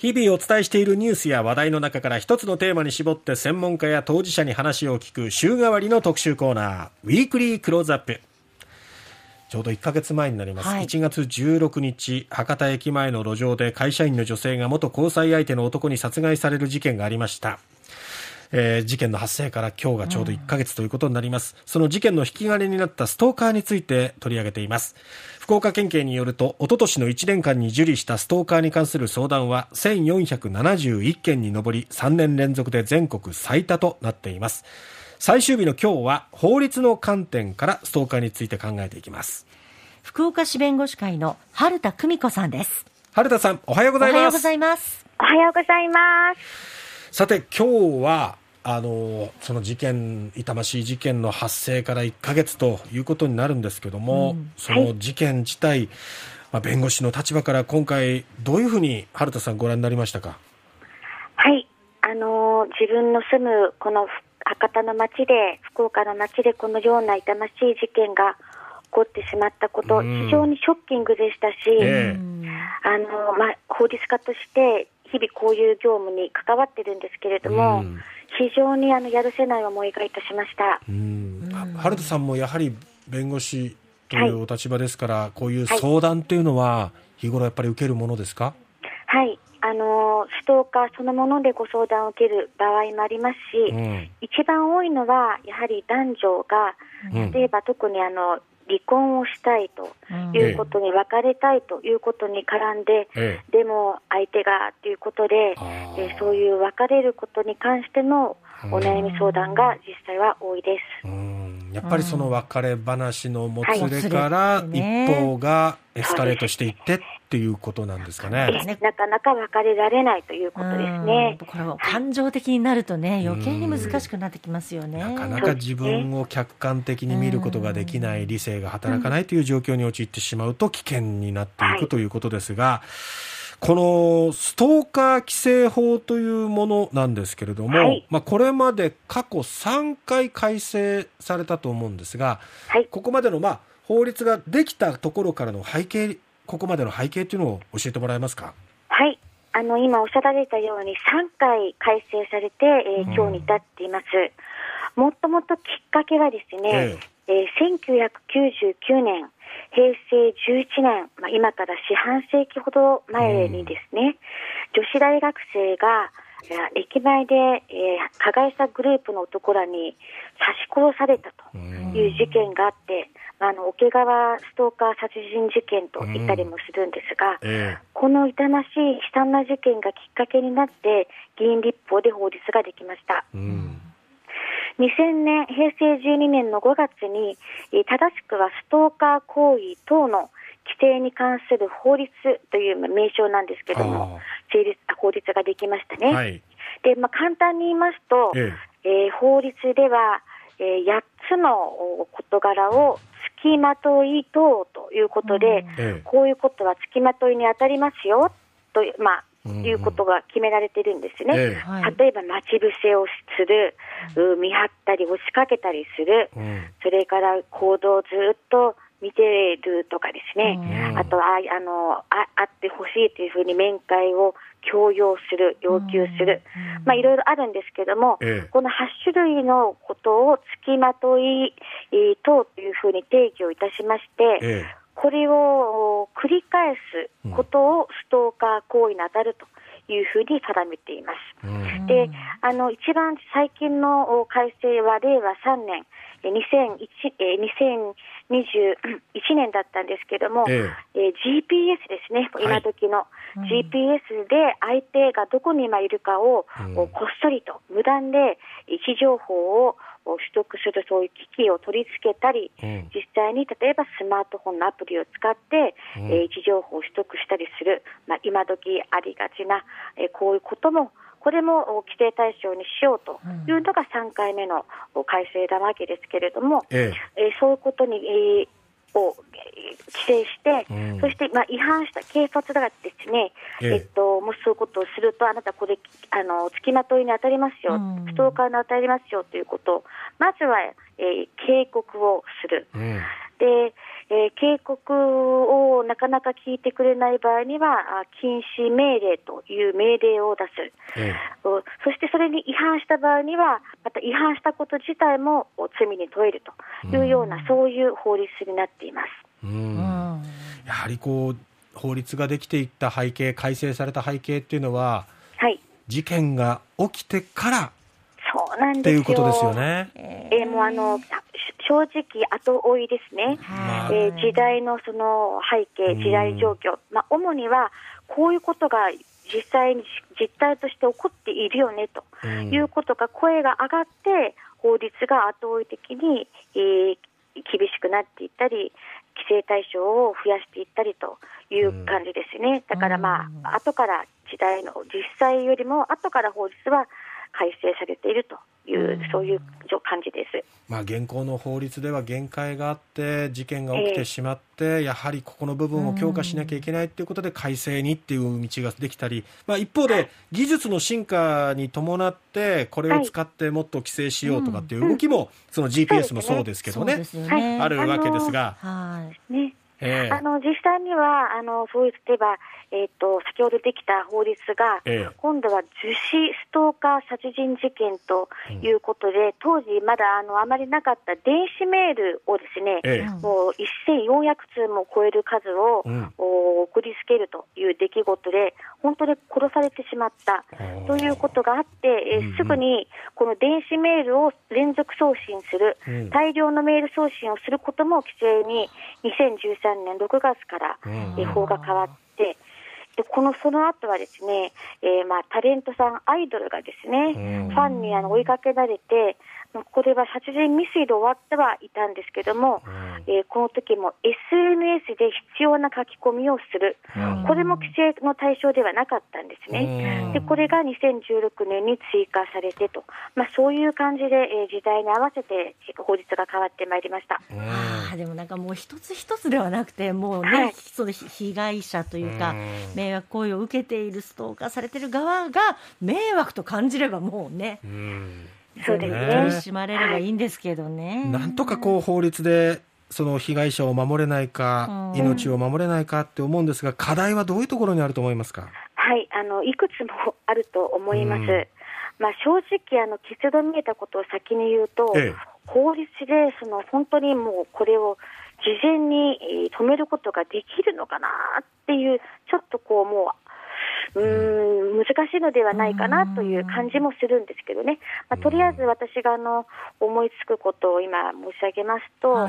日々お伝えしているニュースや話題の中から一つのテーマに絞って専門家や当事者に話を聞く週替わりの特集コーナー、ウィークリークローズアップ。ちょうど1ヶ月前になります。はい、1月16日、博多駅前の路上で会社員の女性が元交際相手の男に殺害される事件がありました。えー、事件の発生から今日がちょうど1ヶ月ということになります、うん、その事件の引き金になったストーカーについて取り上げています。福岡県警によるとおととしの1年間に受理したストーカーに関する相談は1471件に上り3年連続で全国最多となっています。最終日の今日は法律の観点からストーカーについて考えていきます。福岡市弁護士会の春田久美子さんです。春田さんおはようございます。おはようございます。おはようございます。さて今日はあのその事件、痛ましい事件の発生から1か月ということになるんですけども、うん、その事件自体、まあ、弁護士の立場から今回、どういうふうに春田さん、ご覧になりましたか？はい。あの自分の住むこの博多の町で、福岡の町でこのような痛ましい事件が起こってしまったこと、非常にショッキングでしたし、えー、あのまあ、法律家として日々こういう業務に関わってるんですけれども、非常にあのやるせない思いがいたしました。原田さんもやはり弁護士というお立場ですから、はい、こういう相談というのは、日頃やっぱり受けるものですか？はい。あのストーカーそのものでご相談を受ける場合もありますし、うん、一番多いのはやはり男女が、例えば特にあの離婚をしたいということに、別れたいということに絡んで、ええ、でも相手がということで、えそういう別れることに関してのお悩み相談が実際は多いです。やっぱりその別れ話のもつれから一方がエスカレートしていってっていうことなんですかね。なかなか別れられないということですね。これは感情的になるとね、余計に難しくなってきますよね。なかなか自分を客観的に見ることができない理性が働かないという状況に陥ってしまうと危険になっていくということですが、はい。このストーカー規制法というものなんですけれども、はい、まあ、これまで過去3回改正されたと思うんですが、はい、ここまでのまあ法律ができたところからの背景、ここまでの背景というのを教えてもらえますか？はい、あの今おっしゃられたように3回改正されて、えー、今日に至っています。もともときっかけはですね、えー、えー、1999年、平成11年、まあ、今から四半世紀ほど前にですね、うん、女子大学生が駅前で、えー、加害者グループの男らに刺し殺されたという事件があって、うん、あの桶川ストーカー殺人事件と言ったりもするんですが、うん。えー、この痛ましい悲惨な事件がきっかけになって議員立法で法律ができました。うん。2000年、平成12年の5月に、正しくはストーカー行為等の規定に関する法律という名称なんですけれども、成立法律ができましたね。はい、でまあ、簡単に言いますと、ええ。えー、法律では、えー、8つの事柄を付きまとい等ということで、うん、こういうことは付きまといに当たりますよという、まあ、いうことが決められてるんですね、ええ、例えば待ち伏せをする、見張ったり押しかけたりする、うん、それから行動をずっと見てるとかですね、うん、あとはあのあ会ってほしいというふうに面会を強要する、要求する、うん、まあ、いろいろあるんですけども、ええ、この8種類のことを付きまとい等というふうに定義をいたしまして、えこれを繰り返すことをストーカー行為に当たるというふうに定めています。うん、で、あの一番最近の改正は令和3年、2001え2021年だったんですけども、ええ。え GPS ですね、今時の、はい、GPS で相手がどこに今いるかを、うん、こっそりと無断で位置情報を取得するそういう機器を取り付けたり、うん、実際に例えばスマートフォンのアプリを使って、うん、えー、位置情報を取得したりする、まあ、今時ありがちな、えー、こういうこともこれも規定対象にしようというのが3回目の改正なわけですけれども、え。えー、そういうことに、えーを規制して、うん、そしてまあ違反した警察がですね、ええ。っと、もしそういうことをすると、あなたこれ、あの付きまといに当たりますよ、うん、ストーカーに当たりますよということを、まずは、えー、警告をする、うん、で、えー、警告をなかなか聞いてくれない場合には、禁止命令という命令を出す、ええ、そしてそれに違反した場合には、また違反したこと自体も罪に問えるというような、うそういう法律になっています。うん。やはりこう法律ができていった背景、改正された背景っていうのは、はい、事件が起きてからそうなんですっていうことですよね。えー、もうあの正直後追いですね、えー、時代のその背景、時代状況、まあ、主にはこういうことが実際に実態として起こっているよねと。いうことが声が上がって、法律が後追い的に、えー、厳しくなっていったり、規制対象を増やしていったりという感じですね。だからまあ、後から時代の実際よりも後から法律は改正されているという、そういう感じです。まあ、現行の法律では限界があって、事件が起きてしまって、えー、やはりここの部分を強化しなきゃいけないということで、改正にっていう道ができたり、まあ、一方で、技術の進化に伴って、これを使ってもっと規制しようとかっていう動きも、その GPS もそうですけどね、あるわけですが。はい、ねえー、あの実際にはあのそういえばえーと、先ほどできた法律が、ええ、今度は樹脂ストーカー殺人事件ということで、うん、当時まだあのあまりなかった電子メールをですね、え、もう1400通も超える数を、うん、送りつけるという出来事で、本当に殺されてしまった。ということがあって、えー、すぐにこの電子メールを連続送信する、うん、大量のメール送信をすることも規制に2013年6月から、え法が変わって、でこのその後はですね、えー、まあタレントさん、アイドルがですね、ファンにあの追いかけられて、これは殺人未遂で終わってはいたんですけども、うん、えー、この時も SNS で必要な書き込みをする、うん、これも規制の対象ではなかったんですね、うん、でこれが2016年に追加されてと、まあ、そういう感じで、えー、時代に合わせて法律が変わってまいりました。あでもなんかもう一つ一つではなくて、もうね、はい、その被害者というか、迷惑行為を受けているストーカーされてる側が迷惑と感じればもうね。うんそうですね。しまれればいいんですけどね。なんとかこう法律でその被害者を守れないか、命を守れないかって思うんですが、課題はどういうところにあると思いますか？はい、あのいくつもあると思います。まあ正直あの結論見えたことを先に言うと、ええ、法律でその本当にもうこれを事前に止めることができるのかなっていうちょっとこうもううん難しいのではないかなという感じもするんですけどね、まあ、とりあえず私があの思いつくことを今申し上げますと、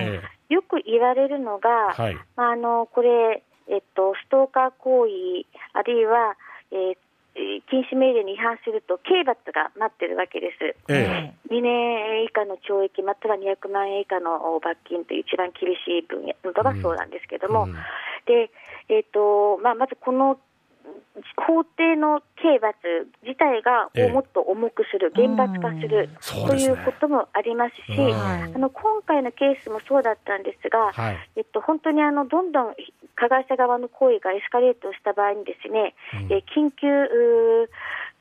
よく言われるのが、はい、まあ、あのこれ、えっと、ストーカー行為、あるいは、えー禁止命令に違反すると刑罰が待ってるわけです、ええ、2年以下の懲役、または200万円以下の罰金という一番厳しい分野のがそうなんですけれども、うん、でえーとまあ、まずこの法廷の刑罰自体がをもっと重くする、厳罰化するということもありますし、あの今回のケースもそうだったんですが、はい、えっと、本当にあのどんどん加害者側の行為がエスカレートした場合にですね、うん、え緊急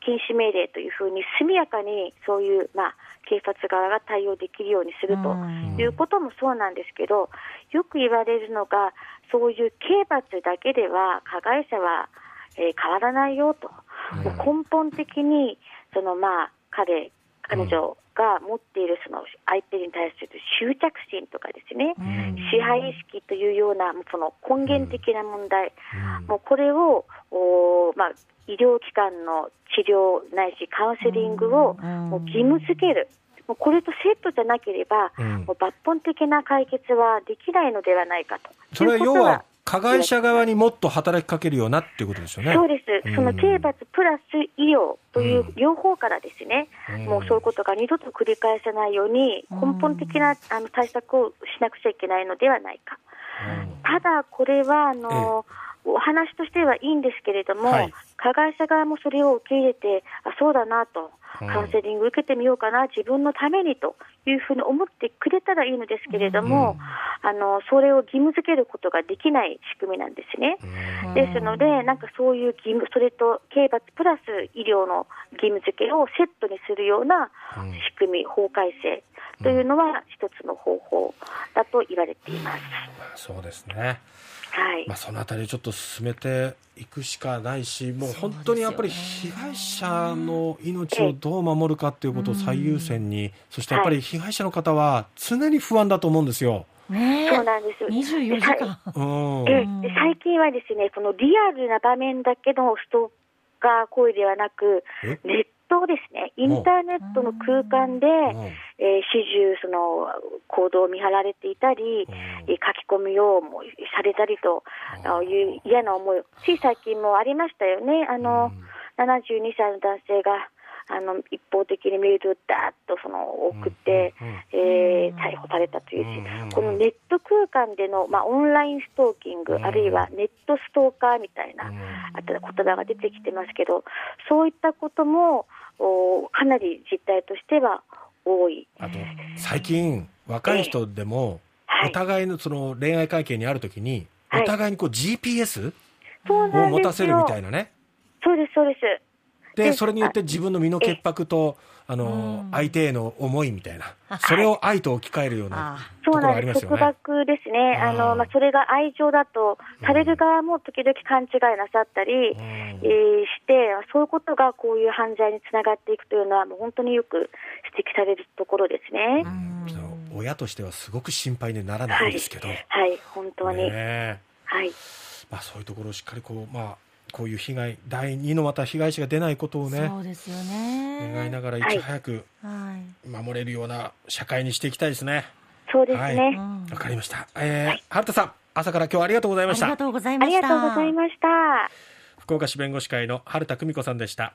禁止命令というふうに速やかにそういう、まあ、警察側が対応できるようにするということもそうなんですけど、よく言われるのが、そういう刑罰だけでは加害者はえー、変わらないよと、もう根本的にそのまあ彼彼女が持っているその相手に対する執着心とかですね、支配意識というようなその根源的な問題、もうこれをお、まあ、医療機関の治療ないしカウンセリングをもう義務付ける。もうこれとセットじゃなければ、もう抜本的な解決はできないのではないかと。それは要は加害者側にもっと働きかけるようなっていうことですよね。そうです。その刑罰プラス医療という両方からですね、うん、もうそういうことが二度と繰り返さないように根本的なあの対策をしなくちゃいけないのではないか。うん、ただこれはあの、お話としてはいいんですけれども、はい、加害者側もそれを受け入れて、あそうだなと、カウンセリング受けてみようかな、自分のためにというふうに思ってくれたらいいのですけれども、うん、あのそれを義務付けることができない仕組みなんですね。うん、ですので、なんかそういう義務、それと刑罰プラス医療の義務付けをセットにするような仕組み、法改正というのは一つの方法だと言われています。そうですね。はい。まあ、そのあたりちょっと進めていくしかないし、もう本当にやっぱり被害者の命をどう守るかっていうことを最優先に、そしてやっぱり被害者の方は常に不安だと思うんですよ。ねそうなんです。24時間。うん。ええで最近はですね、このリアルな場面だけのストーカー行為ではなく、え？ネットですね、インターネットの空間で、うんえー始終その行動を見張られていたり、書き込みをもうされたりとあいう嫌な思いを、つい最近もありましたよね。あの、72歳の男性があの一方的にメールをダーッとその送って、うんうんえー逮捕されたというし、うんこのネット空間での、まあ、オンラインストーキング、うん。あるいはネットストーカーみたいな、うん。言葉が出てきてますけど、そういったこともおかなり実態としては多い。あと最近若い人でもはいお互いのその恋愛関係にあるときにはいお互いにこう GPS を。持たせるみたいなね。そうです、そうです。で、でそれによって自分の身の潔白と、あのう、ん相手への思いみたいなあ、それを愛と置き換えるようなあところ。ありますよね。束縛ですね。あの、まあ、それが愛情だとされる側も時々勘違いなさったり、うんえーして、そういうことがこういう犯罪につながっていくというのは、もう本当によく指摘されるところですね。親としてはすごく心配にならないんですけど、はい、本当に。ねえはい。まあ、そういうところをしっかりこう、まあ、こういう被害、第二のまた被害者が出ないことをね、そうですよね。願いながらいはいち早くはい。守れるような社会にしていきたいですね。そうですはいね。うんわかりました。えー、春田さん、朝から今日はありがとうございました。ありがとうございあました。りがとうございました。福岡市弁護士会の春田久美子さんでした。